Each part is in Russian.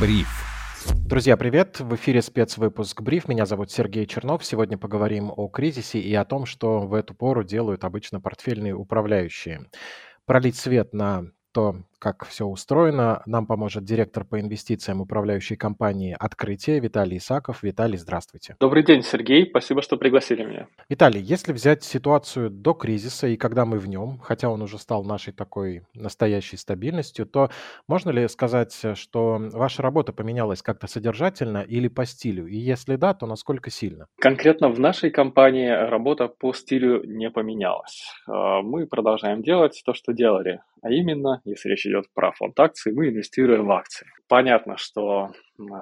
Бриф. Друзья, привет! В эфире спецвыпуск «Бриф». Меня зовут Сергей Чернов. Сегодня поговорим о кризисе и о том, что в эту пору делают обычно портфельные управляющие. Пролить свет на то, как все устроено, нам поможет директор по инвестициям управляющей компании «Открытие» Виталий Исаков. Виталий, здравствуйте. Добрый день, Сергей. Спасибо, что пригласили меня. Виталий, если взять ситуацию до кризиса и когда мы в нем, хотя он уже стал нашей такой настоящей стабильностью, то можно ли сказать, что ваша работа поменялась как-то содержательно или по стилю? И если да, то насколько сильно? Конкретно в нашей компании работа по стилю не поменялась. А, мы продолжаем делать то, что делали. А именно, если речь идет про фонд акций, мы инвестируем в акции. Понятно, что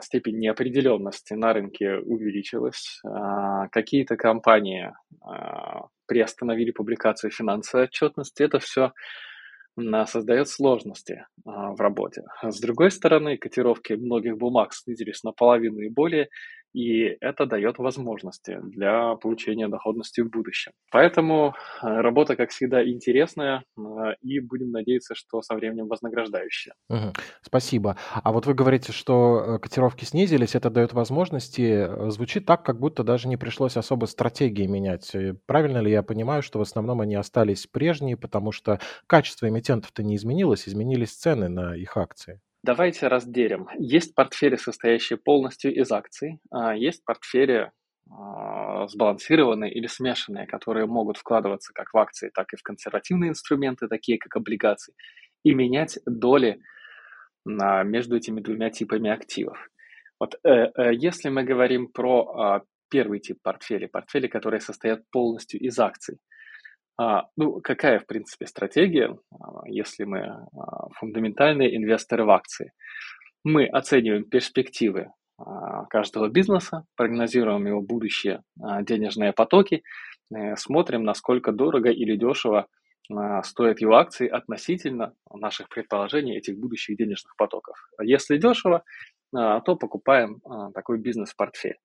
степень неопределенности на рынке увеличилась. А, какие-то компании а, приостановили публикацию финансовой отчетности. Это все создает сложности в работе. С другой стороны, котировки многих бумаг снизились наполовину и более, и это дает возможности для получения доходности в будущем. Поэтому э, работа, как всегда, интересная, э, и будем надеяться, что со временем вознаграждающая. Угу. Спасибо. А вот вы говорите, что э, котировки снизились, это дает возможности. Звучит так, как будто даже не пришлось особо стратегии менять. Правильно ли я понимаю, что в основном они остались прежние, потому что качество эмитентов-то не изменилось, изменились цены на их акции? Давайте разделим. Есть портфели, состоящие полностью из акций, а есть портфели а, сбалансированные или смешанные, которые могут вкладываться как в акции, так и в консервативные инструменты, такие как облигации, и менять доли а, между этими двумя типами активов. Вот э, э, если мы говорим про первый тип портфелей, портфели, которые состоят полностью из акций, а, ну, какая, в принципе, стратегия, а, если мы а, фундаментальные инвесторы в акции? Мы оцениваем перспективы а, каждого бизнеса, прогнозируем его будущие а, денежные потоки, э, смотрим, насколько дорого или дешево а, стоят его акции относительно наших предположений этих будущих денежных потоков. Если дешево, а, то покупаем а, такой бизнес-портфель.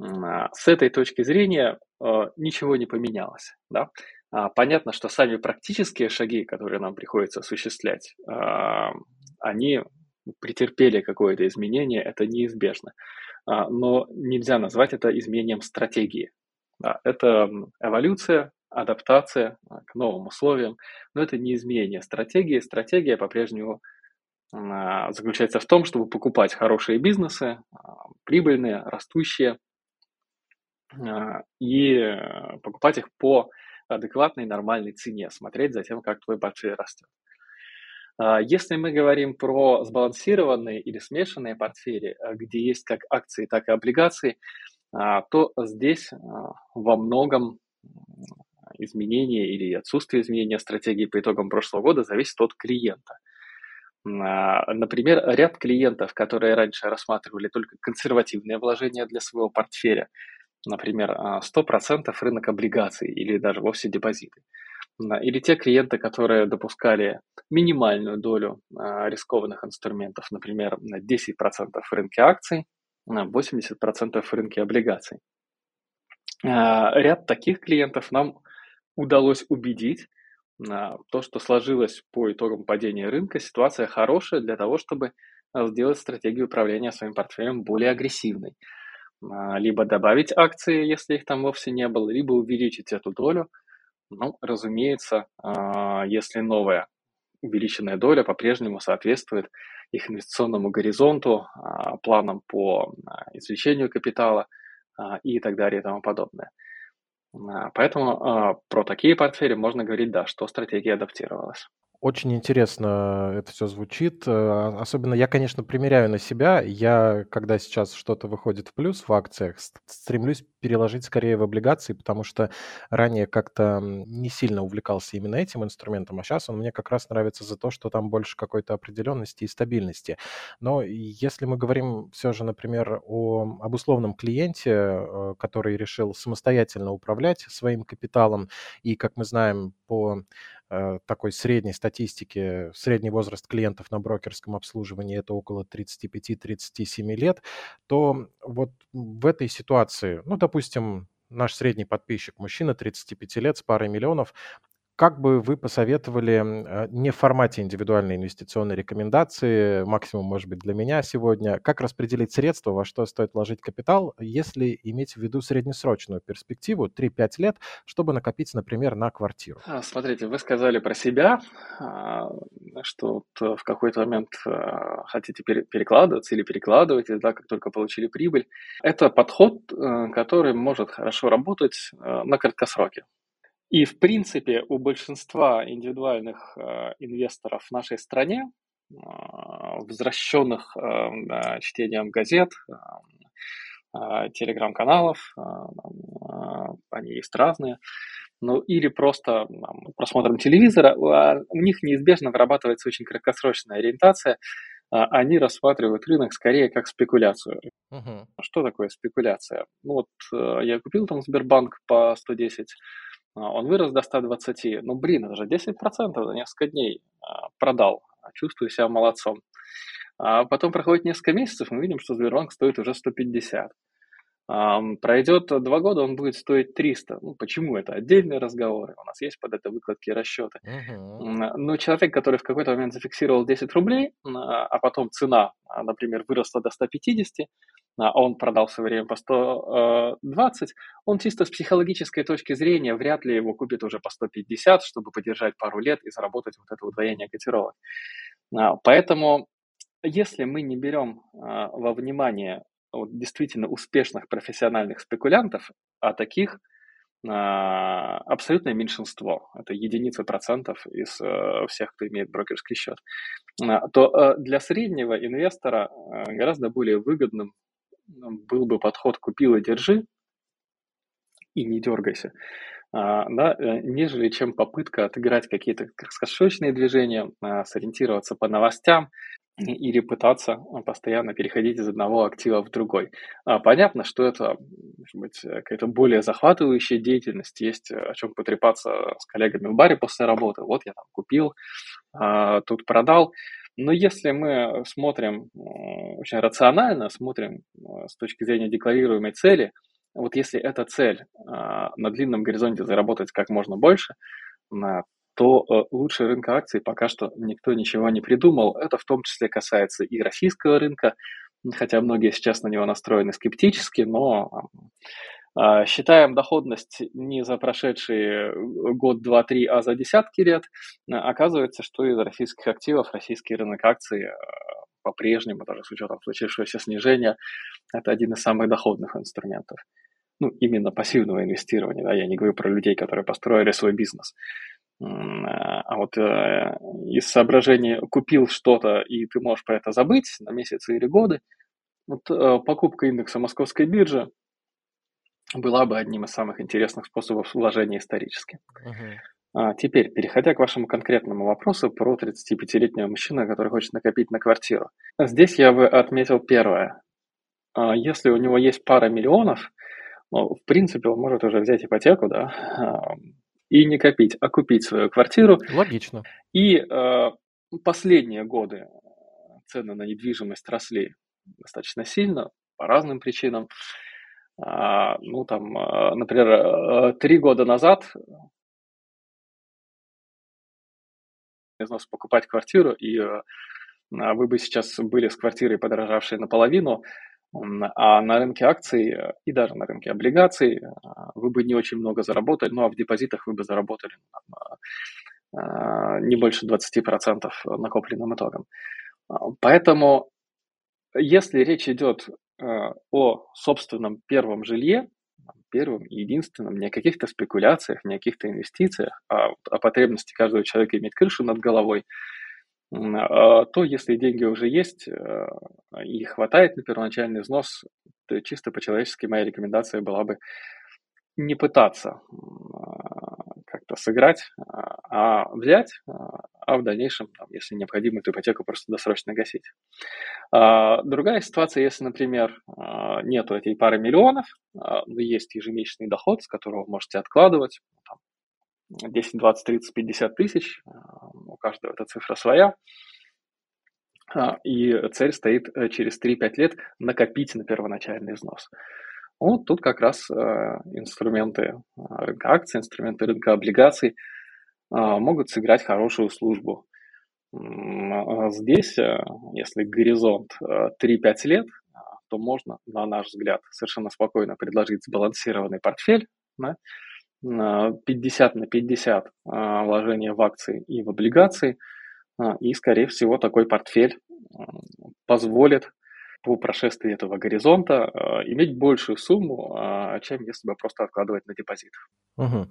А, с этой точки зрения а, ничего не поменялось. Да? А, понятно, что сами практические шаги, которые нам приходится осуществлять, а, они претерпели какое-то изменение, это неизбежно. А, но нельзя назвать это изменением стратегии. Это эволюция, адаптация к новым условиям, но это не изменение стратегии. Стратегия по-прежнему заключается в том, чтобы покупать хорошие бизнесы, прибыльные, растущие, и покупать их по адекватной, нормальной цене, смотреть за тем, как твой портфель растет. А, если мы говорим про сбалансированные или смешанные портфели, а, где есть как акции, так и облигации, а, то здесь во многом изменение или отсутствие изменения стратегии по итогам прошлого года зависит от клиента. Например, ряд клиентов, которые раньше рассматривали только консервативные вложения для своего портфеля, например, 100% а, рынок облигаций или даже вовсе депозиты. Или те клиенты, которые допускали минимальную долю а, рискованных инструментов, например, 10% в рынке акций, 80% в рынке облигаций. А, ряд таких клиентов нам удалось убедить, то, что сложилось по итогам падения рынка, ситуация хорошая для того, чтобы сделать стратегию управления своим портфелем более агрессивной. А, либо добавить акции, если их там вовсе не было, либо увеличить эту долю. Ну, разумеется, а, если новая увеличенная доля по-прежнему соответствует их инвестиционному горизонту, а, планам по извлечению капитала и так далее и тому подобное. Поэтому про такие портфели можно говорить, да, что стратегия адаптировалась. Очень интересно это все звучит. Э, особенно я, конечно, примеряю на себя. Я, когда сейчас что-то выходит в плюс в акциях, стремлюсь переложить скорее в облигации, потому что ранее как-то не сильно увлекался именно этим инструментом, а сейчас он мне как раз нравится за то, что там больше какой-то определенности и стабильности. Но если мы говорим все же, например, о, об условном клиенте, э, который решил самостоятельно управлять своим капиталом, и, как мы знаем, по такой средней статистики, средний возраст клиентов на брокерском обслуживании это около 35-37 лет, то вот в этой ситуации, ну, допустим, наш средний подписчик, мужчина 35 лет с парой миллионов, как бы вы посоветовали, э, не в формате индивидуальной инвестиционной рекомендации, максимум, может быть, для меня сегодня, как распределить средства, во что стоит вложить капитал, если иметь в виду среднесрочную перспективу 3-5 лет, чтобы накопить, например, на квартиру? А, смотрите, вы сказали про себя, а, что в какой-то момент а, хотите перекладываться или перекладываете, да, как только получили прибыль. Это подход, э, который может хорошо работать э, на краткосроке. И, в принципе, у большинства индивидуальных э, инвесторов в нашей стране, э, возвращенных э, чтением газет, э, телеграм-каналов, они есть разные, ну или просто там, просмотром телевизора, у них неизбежно вырабатывается очень краткосрочная ориентация, они рассматривают рынок скорее как спекуляцию. Uh-huh. Что такое спекуляция? Ну вот я купил там Сбербанк по 110 а, он вырос до 120. Ну, блин, это же 10% за несколько дней а, продал. Чувствую себя молодцом. А потом проходит несколько месяцев, мы видим, что Сбербанк стоит уже 150. Пройдет два года, он будет стоить 300. Ну, почему? Это отдельные разговоры. У нас есть под это выкладки и расчеты. Uh-huh. Но человек, который в какой-то момент зафиксировал 10 рублей, а потом цена, например, выросла до 150, а он продал в свое время по 120, он чисто с психологической точки зрения вряд ли его купит уже по 150, чтобы подержать пару лет и заработать вот это удвоение котировок. А, поэтому если мы не берем во внимание вот действительно успешных профессиональных спекулянтов, а таких а, абсолютное меньшинство, это единицы процентов из э, всех, кто имеет брокерский счет, то э, для среднего инвестора э, гораздо более выгодным был бы подход «купил и держи» и не дергайся, а, да, нежели чем попытка отыграть какие-то краткосрочные движения, сориентироваться по новостям, или пытаться а, постоянно переходить из одного актива в другой. А, понятно, что это, может быть, э, какая-то более захватывающая деятельность, есть э, о чем потрепаться с коллегами в баре после работы. Вот я там купил, а, тут продал. Но если мы смотрим очень рационально, смотрим с точки зрения декларируемой цели, вот если эта цель на длинном горизонте заработать как можно больше, то э, лучше рынка акций пока что никто ничего не придумал. Это в том числе касается и российского рынка, хотя многие сейчас на него настроены скептически, но а, считаем доходность не за прошедшие год, два, три, а за десятки лет, оказывается, что из российских активов российский рынок акций э, по-прежнему, даже с учетом случившегося снижения, это один из самых доходных инструментов. Ну, именно пассивного инвестирования, да, я не говорю про людей, которые построили свой бизнес. А вот э, из соображений купил что-то, и ты можешь про это забыть на месяцы или годы, вот э, покупка индекса московской биржи была бы одним из самых интересных способов вложения исторически. Uh-huh. А теперь, переходя к вашему конкретному вопросу про 35-летнего мужчину, который хочет накопить на квартиру. Здесь я бы отметил первое. А если у него есть пара миллионов, ну, в принципе, он может уже взять ипотеку, да, и не копить, а купить свою квартиру. Логично. И э, последние годы цены на недвижимость росли достаточно сильно по разным причинам. А, ну, там, а, например, э, три года назад покупать квартиру, и э, вы бы сейчас были с квартирой, подорожавшей наполовину, а на рынке акций э, и даже на рынке облигаций вы бы не очень много заработали, ну а в депозитах вы бы заработали э, не больше 20% накопленным итогом. Поэтому, если речь идет о собственном первом жилье, первым и единственным, не о каких-то спекуляциях, не о каких-то инвестициях, а о потребности каждого человека иметь крышу над головой – а, то если деньги уже есть э, и хватает на первоначальный взнос, то чисто по-человечески моя рекомендация была бы не пытаться а, как-то сыграть, а, а взять, а в дальнейшем, если необходимо, эту ипотеку просто досрочно гасить. Другая ситуация, если, например, нету этой пары миллионов, но есть ежемесячный доход, с которого вы можете откладывать, 10, 20, 30, 50 тысяч, а, у каждого эта цифра своя, а, и цель стоит э, через 3-5 лет накопить на первоначальный взнос. Вот тут как раз э, инструменты рынка акций, инструменты рынка облигаций могут сыграть хорошую службу. Здесь, если горизонт 3-5 лет, то можно, на наш взгляд, совершенно спокойно предложить сбалансированный портфель, да, 50 на 50 вложения в акции и в облигации, и, скорее всего, такой портфель позволит по прошествии этого горизонта иметь большую сумму, чем если бы просто откладывать на депозит. Угу.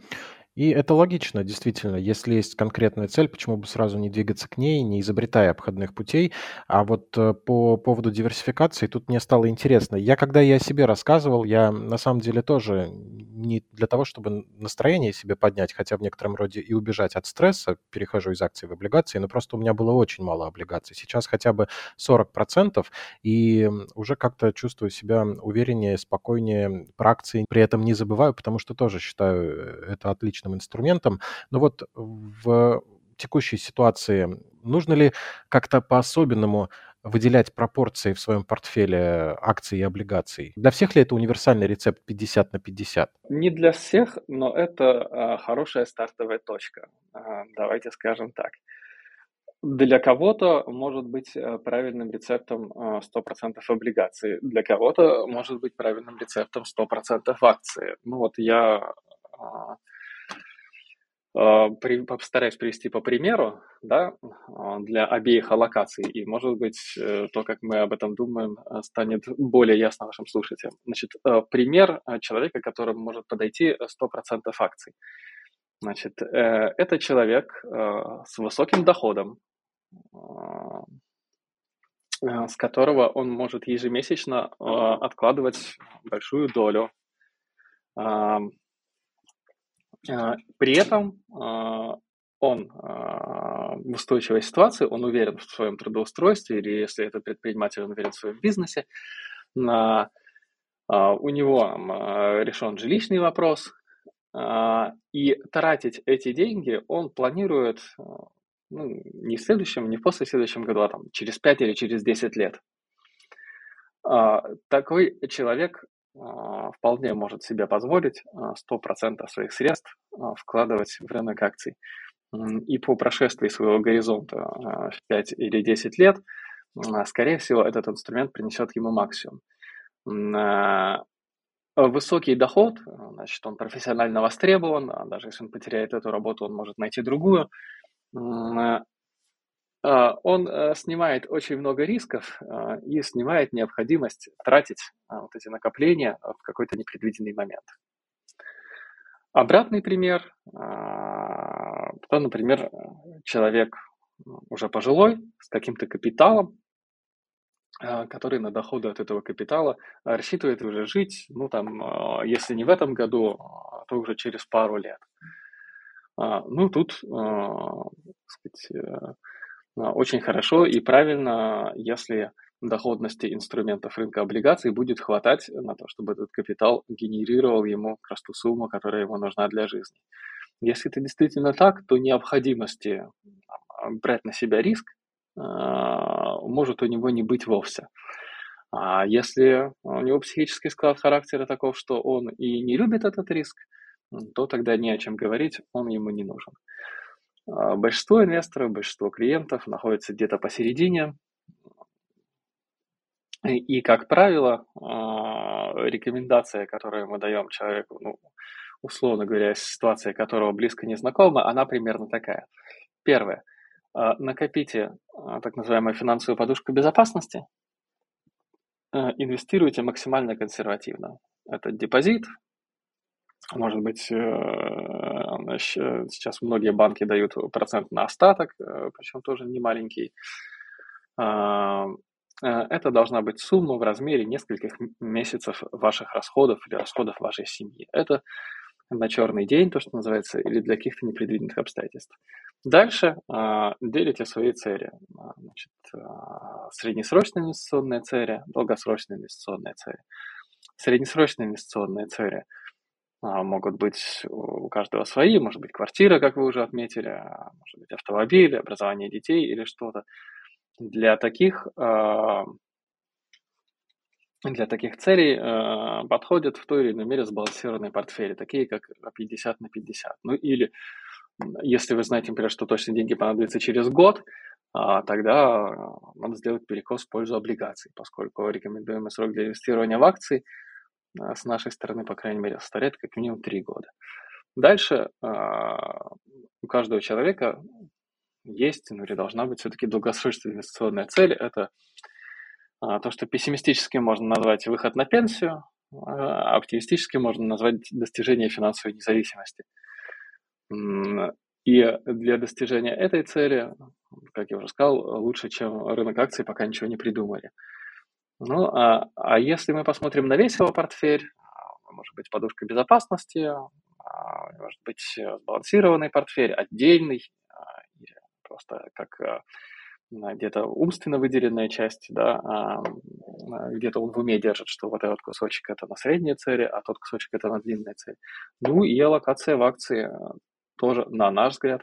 И это логично, действительно. Если есть конкретная цель, почему бы сразу не двигаться к ней, не изобретая обходных путей? А вот э, по поводу диверсификации тут мне стало интересно. Я, когда я о себе рассказывал, я на самом деле тоже не для того, чтобы настроение себе поднять, хотя в некотором роде и убежать от стресса, перехожу из акций в облигации, но просто у меня было очень мало облигаций. Сейчас хотя бы 40%, и уже как-то чувствую себя увереннее, спокойнее про акции. При этом не забываю, потому что тоже считаю э, это отличным инструментом. Но вот в текущей ситуации нужно ли как-то по-особенному выделять пропорции в своем портфеле акций и облигаций? Для всех ли это универсальный рецепт 50 на 50? Не для всех, но это а, хорошая стартовая точка. А, давайте скажем так. Для кого-то может быть э, правильным рецептом 100% а, облигаций, для кого-то может быть правильным рецептом 100% акции. Ну вот я а, а, постараюсь привести по примеру, да, а, для обеих аллокаций, и, может быть, э, то, как мы об этом думаем, э, станет более ясно вашим слушателям. Значит, э, пример человека, которому может подойти 100% акций. Значит, это человек с высоким доходом, с которого он может ежемесячно откладывать большую долю. А, при этом а, он а, в устойчивой ситуации, он уверен в своем трудоустройстве, или если это предприниматель, он уверен в своем бизнесе, на, у него решен жилищный вопрос, и тратить эти деньги он планирует ну, не в следующем, не в после следующем году, а там через 5 или через 10 лет. Такой человек а, вполне может себе позволить 100% а, своих средств а, вкладывать в рынок акций. И по прошествии своего горизонта в 5 или 10 лет, скорее всего, этот инструмент принесет ему максимум. Высокий доход, значит, он профессионально востребован, даже если он потеряет эту работу, он может найти другую. А, он э, снимает очень много рисков а, и снимает необходимость тратить а, вот эти накопления в какой-то непредвиденный момент. Обратный пример, то, например, человек уже пожилой, с каким-то капиталом, который на доходы от этого капитала рассчитывает уже жить, ну там, если не в этом году, то уже через пару лет. Ну, тут, сказать, э, а, очень хорошо и правильно, если доходности инструментов рынка облигаций будет хватать на то, чтобы этот капитал генерировал ему как раз ту сумму, которая ему нужна для жизни. Если это действительно так, то необходимости брать на себя риск а, может у него не быть вовсе. А если у него психический склад характера таков, что он и не любит этот риск, то тогда не о чем говорить, он ему не нужен. А, большинство инвесторов, большинство клиентов находятся где-то посередине. И, как правило, а, рекомендация, которую мы даем человеку, ну, условно говоря, ситуация которого близко не знакома, она примерно такая. Первое. А, накопите так называемую финансовую подушку безопасности. Инвестируйте максимально консервативно. Это депозит, может быть, э, сейчас многие банки дают процент на остаток, э, причем тоже не маленький. А, э, это должна быть сумма в размере нескольких месяцев ваших расходов или расходов вашей семьи. Это на черный день, то, что называется, или для каких-то непредвиденных обстоятельств. Дальше э, делите свои цели. Значит, э, среднесрочные инвестиционные цели, долгосрочные инвестиционные цели. Среднесрочные инвестиционные цели – а, могут быть у каждого свои, может быть квартира, как вы уже отметили, а, может быть автомобиль, образование детей или что-то. Для таких, а, для таких целей подходят в той или иной мере сбалансированные портфели, такие как 50 на 50. Ну или Если вы знаете, например, что точно деньги понадобятся через год, а, тогда надо сделать перекос в пользу облигаций, поскольку рекомендуемый срок для инвестирования в акции с нашей стороны, по крайней мере, составляет как минимум 3 года. Дальше у каждого человека есть, ну или должна быть все-таки долгосрочная инвестиционная цель. Это то, что пессимистически можно назвать выход на пенсию, а оптимистически можно назвать достижение финансовой независимости. И для достижения этой цели, как я уже сказал, лучше, чем рынок акций, пока ничего не придумали. Ну, а, а если мы посмотрим на весь его портфель, может быть, подушка безопасности, может быть, сбалансированный портфель, отдельный, или просто как где-то умственно выделенная часть, да, а, где-то он в уме держит, что вот этот кусочек это на средние цели, а тот кусочек это на длинные цели. Ну и аллокация в акции тоже, на наш взгляд,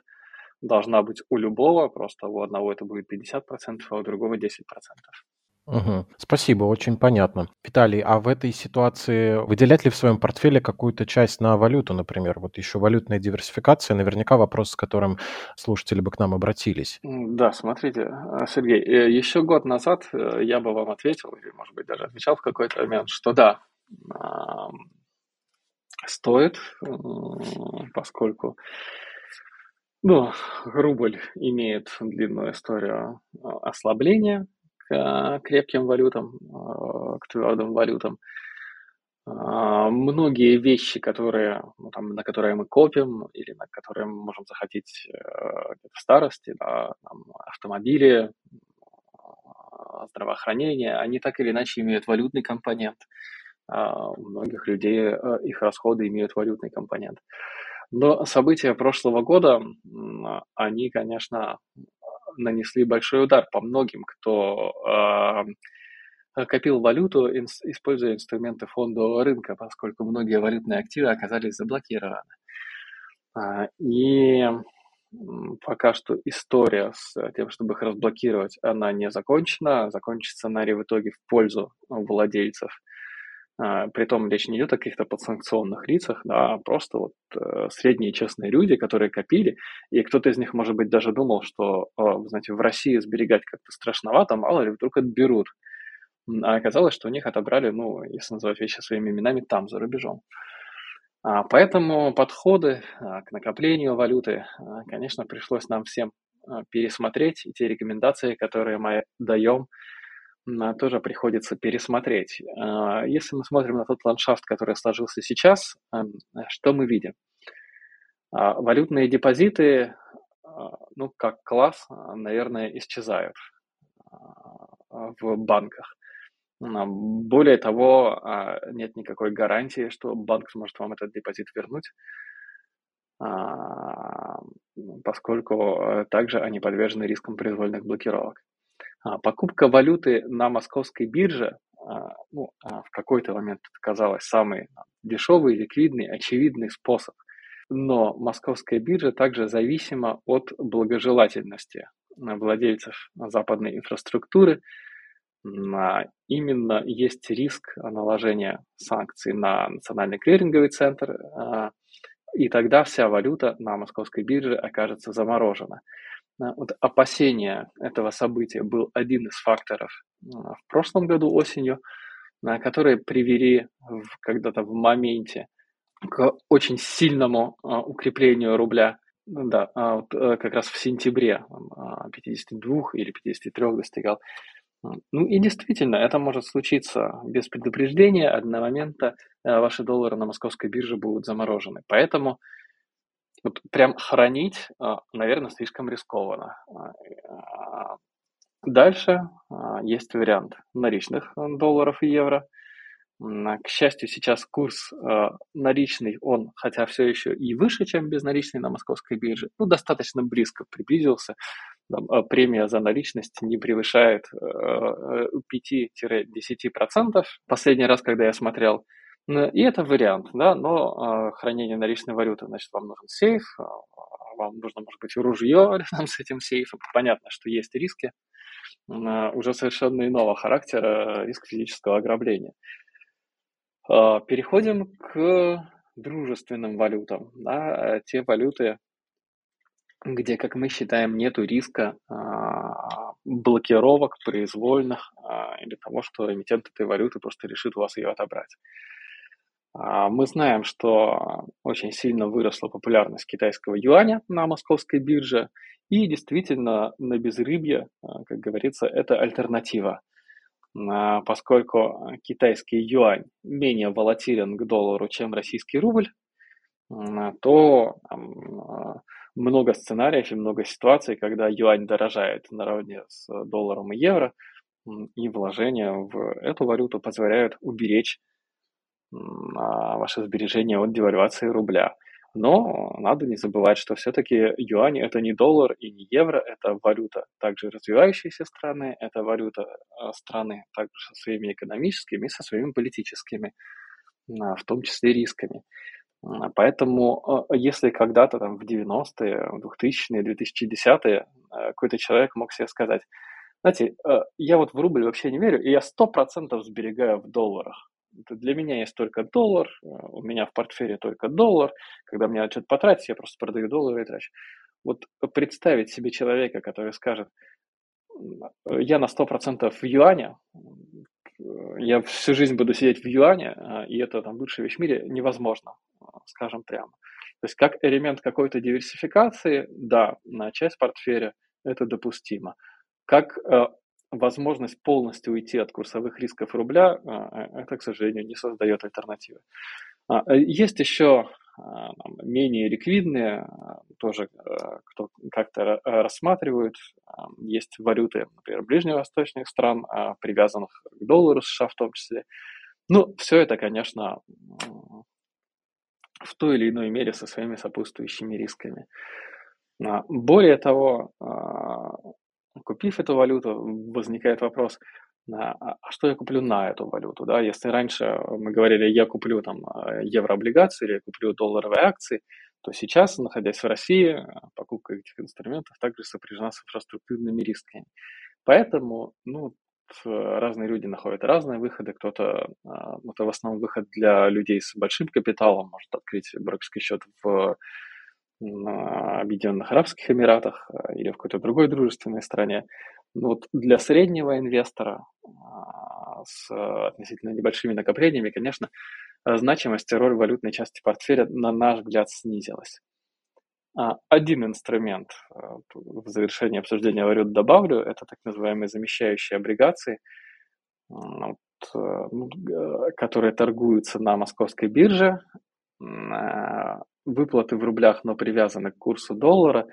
должна быть у любого, просто у одного это будет 50%, а у другого 10%. Угу. Спасибо, очень понятно. Виталий, а в этой ситуации выделять ли в своем портфеле какую-то часть на валюту, например? Вот еще валютная диверсификация, наверняка вопрос, с которым слушатели бы к нам обратились. Да, смотрите, э, Сергей, э, еще год назад э, я бы вам ответил, или, может быть, даже отвечал в какой-то момент, что да, стоит, поскольку ну, рубль имеет длинную историю ослабления, крепким валютам, а, к твердым валютам. А, многие вещи, которые, ну, там, на которые мы копим или на которые мы можем захотеть э, в старости, да, там, автомобили, а, здравоохранение, они так или иначе имеют валютный компонент. У многих людей э, их расходы имеют валютный компонент. Но события прошлого года, они, конечно, нанесли большой удар по многим, кто э, копил валюту, используя инструменты фондового рынка, поскольку многие валютные активы оказались заблокированы. А, и пока что история с тем, чтобы их разблокировать, она не закончена. Закончится сценарий в итоге в пользу владельцев – а, Притом речь не идет о каких-то подсанкционных лицах, да, а просто вот э, средние честные люди, которые копили, и кто-то из них, может быть, даже думал, что, э, знаете, в России сберегать как-то страшновато, мало ли вдруг отберут. А оказалось, что у них отобрали, ну, если называть вещи своими именами, там, за рубежом. А, поэтому подходы а, к накоплению валюты, а, конечно, пришлось нам всем а, пересмотреть, и те рекомендации, которые мы даем, тоже приходится пересмотреть. А, если мы смотрим на тот ландшафт, который сложился сейчас, эм, что мы видим? А, валютные депозиты, а, ну, как класс, наверное, исчезают в банках. Более того, нет никакой гарантии, что банк сможет вам этот депозит вернуть, поскольку э, также они подвержены рискам произвольных блокировок. А, покупка валюты на московской бирже а, ну, а, в какой-то момент казалось самый дешевый, ликвидный, очевидный способ. Но московская биржа также зависима от благожелательности владельцев западной инфраструктуры. Именно есть риск наложения санкций на национальный клиринговый центр, и тогда вся валюта на московской бирже окажется заморожена. Вот опасение этого события был один из факторов а, в прошлом году осенью, которые привели когда-то в моменте к очень сильному укреплению рубля. Ну да, а вот э, как раз в сентябре 52 или 53 достигал. Ну и действительно, это может случиться без предупреждения. Одного момента э, ваши доллары на московской бирже будут заморожены. Поэтому вот прям хранить, а, наверное, слишком рискованно. А, дальше а, есть вариант наличных долларов и евро. К счастью, сейчас курс наличный, он, хотя все еще и выше, чем безналичный на московской бирже, ну, достаточно близко приблизился. Премия за наличность не превышает 5-10%. Последний раз, когда я смотрел и это вариант, да, но э, хранение наличной валюты, значит, вам нужен сейф, э, вам нужно, может быть, ружье рядом с этим сейфом. Понятно, что есть риски э, уже совершенно иного характера, риск физического ограбления. Э, переходим к дружественным валютам. Да, те валюты, где, как мы считаем, нету риска а, блокировок произвольных а, или того, что эмитент этой валюты просто решит у вас ее отобрать. А, мы знаем, что очень сильно выросла популярность китайского юаня на московской бирже, и действительно на безрыбье, а, как говорится, это альтернатива, а, поскольку китайский юань менее волатилен к доллару, чем российский рубль, то много сценариев и много ситуаций, когда юань дорожает наравне с долларом и евро, и вложения в эту валюту позволяют уберечь ваши сбережения от девальвации рубля. Но надо не забывать, что все-таки юань – это не доллар и не евро, это валюта также развивающейся страны, это валюта а, страны также со своими экономическими и со своими политическими, а, в том числе рисками. А, поэтому если когда-то там в 90-е, 2000-е, 2010-е какой-то человек мог себе сказать, знаете, я вот в рубль вообще не верю, и я 100% сберегаю в долларах. Для меня есть только доллар, э, у меня в портфеле только доллар. Когда мне что-то потратить, я просто продаю доллары и трачу. Вот представить себе человека, который скажет, я на 100% в юане, я всю жизнь буду сидеть в юане, а, и это там лучшая вещь в мире, невозможно, скажем прямо. То есть как элемент какой-то диверсификации, да, на часть портфеля это допустимо. Как э, возможность полностью уйти от курсовых рисков рубля, а, э, это, к сожалению, не создает альтернативы. А, э, есть еще а, менее ликвидные, тоже кто как-то рассматривают. Есть валюты, например, ближневосточных стран, привязанных к доллару США в том числе. Ну, все это, конечно, в той или иной мере со своими сопутствующими рисками. Более того, Купив эту валюту, возникает вопрос, а, а что я куплю на эту валюту, да, если раньше мы говорили, я куплю там а, еврооблигации или я куплю долларовые акции, то сейчас, находясь в России, покупка этих инструментов также сопряжена с инфраструктурными рисками. Поэтому, ну, разные люди находят разные выходы. Кто-то, ну, это в основном выход для людей с большим капиталом, может открыть брокерский счет в на Объединенных Арабских Эмиратах э, или в какой-то другой дружественной стране. Но вот для среднего инвестора а, с относительно небольшими накоплениями, конечно, значимость и роль валютной части портфеля, на наш взгляд, снизилась. А, один инструмент э, в завершении обсуждения валют добавлю, это так называемые замещающие облигации, э, ну, которые торгуются на московской бирже выплаты в рублях, но привязаны к курсу доллара,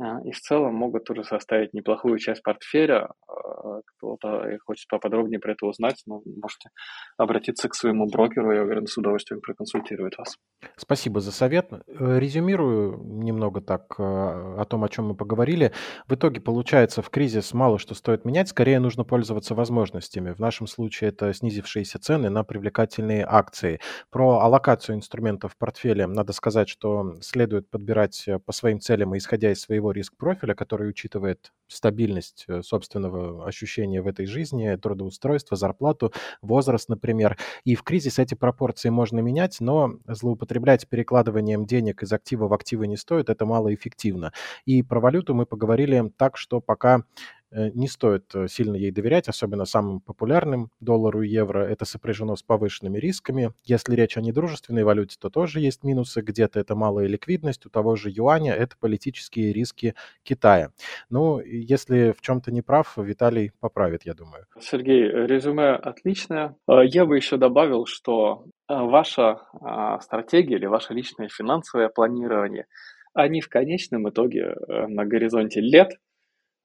и в целом могут тоже составить неплохую часть портфеля. А, кто-то хочет поподробнее про это узнать, но можете обратиться к своему брокеру, я уверен, с удовольствием проконсультирует вас. Спасибо за совет. Э, резюмирую немного так э, о том, о чем мы поговорили. В итоге получается, в кризис мало что стоит менять, скорее нужно пользоваться возможностями. В нашем случае это снизившиеся цены на привлекательные акции. Про аллокацию инструментов в портфеле надо сказать, что следует подбирать э, по своим целям и исходя из своего риск-профиля, который учитывает стабильность собственного ощущения в этой жизни, трудоустройство, зарплату, возраст, например. И в кризис эти пропорции можно менять, но злоупотреблять перекладыванием денег из актива в активы не стоит, это малоэффективно. И про валюту мы поговорили так, что пока Э, не стоит э, сильно ей доверять, особенно самым популярным доллару и евро. Это сопряжено с повышенными рисками. Если речь о недружественной валюте, то тоже есть минусы. Где-то это малая ликвидность, у того же юаня это политические риски Китая. Ну, если в чем-то не прав, Виталий поправит, я думаю. Сергей, резюме отличное. Э, я бы еще добавил, что ваша а, стратегия или ваше личное финансовое планирование, они в конечном итоге на горизонте лет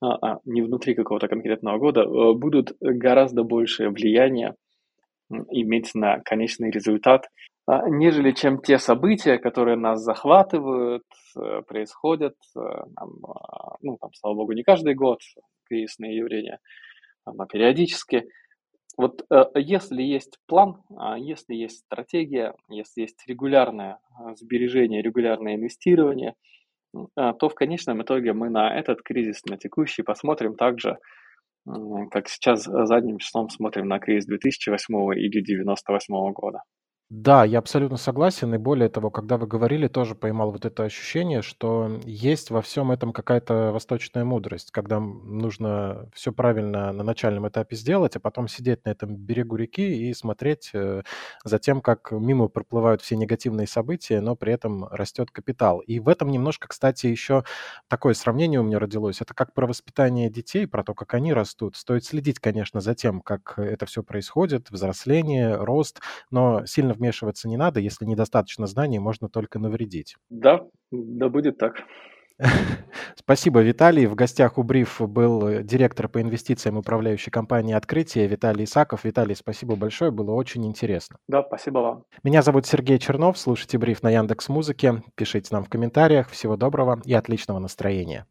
а, а, не внутри какого-то конкретного года, э, будут гораздо большее влияние иметь на конечный результат, а, нежели чем те события, которые нас захватывают, э, происходят, э, ну, там, слава богу, не каждый год кризисные явления, но периодически. Вот если есть план, если есть стратегия, если есть регулярное сбережение, регулярное инвестирование – а, то в конечном итоге мы на этот кризис, на текущий, посмотрим также, как сейчас задним числом смотрим на кризис 2008 или 1998 года. Да, я абсолютно согласен. И более того, когда вы говорили, тоже поймал вот это ощущение, что есть во всем этом какая-то восточная мудрость, когда нужно все правильно на начальном этапе сделать, а потом сидеть на этом берегу реки и смотреть э, за тем, как мимо проплывают все негативные события, но при этом растет капитал. И в этом немножко, кстати, еще такое сравнение у меня родилось. Это как про воспитание детей, про то, как они растут. Стоит следить, конечно, за тем, как это все происходит, взросление, рост, но сильно вмешиваться не надо. Если недостаточно знаний, можно только навредить. Да, да будет так. Спасибо, Виталий. В гостях у Бриф был э, директор по инвестициям управляющей компании «Открытие» Виталий Исаков. Виталий, спасибо большое, было очень интересно. Да, спасибо вам. Меня зовут Сергей Чернов. Слушайте Бриф на Яндекс Музыке. Пишите нам в комментариях. Всего доброго и отличного настроения.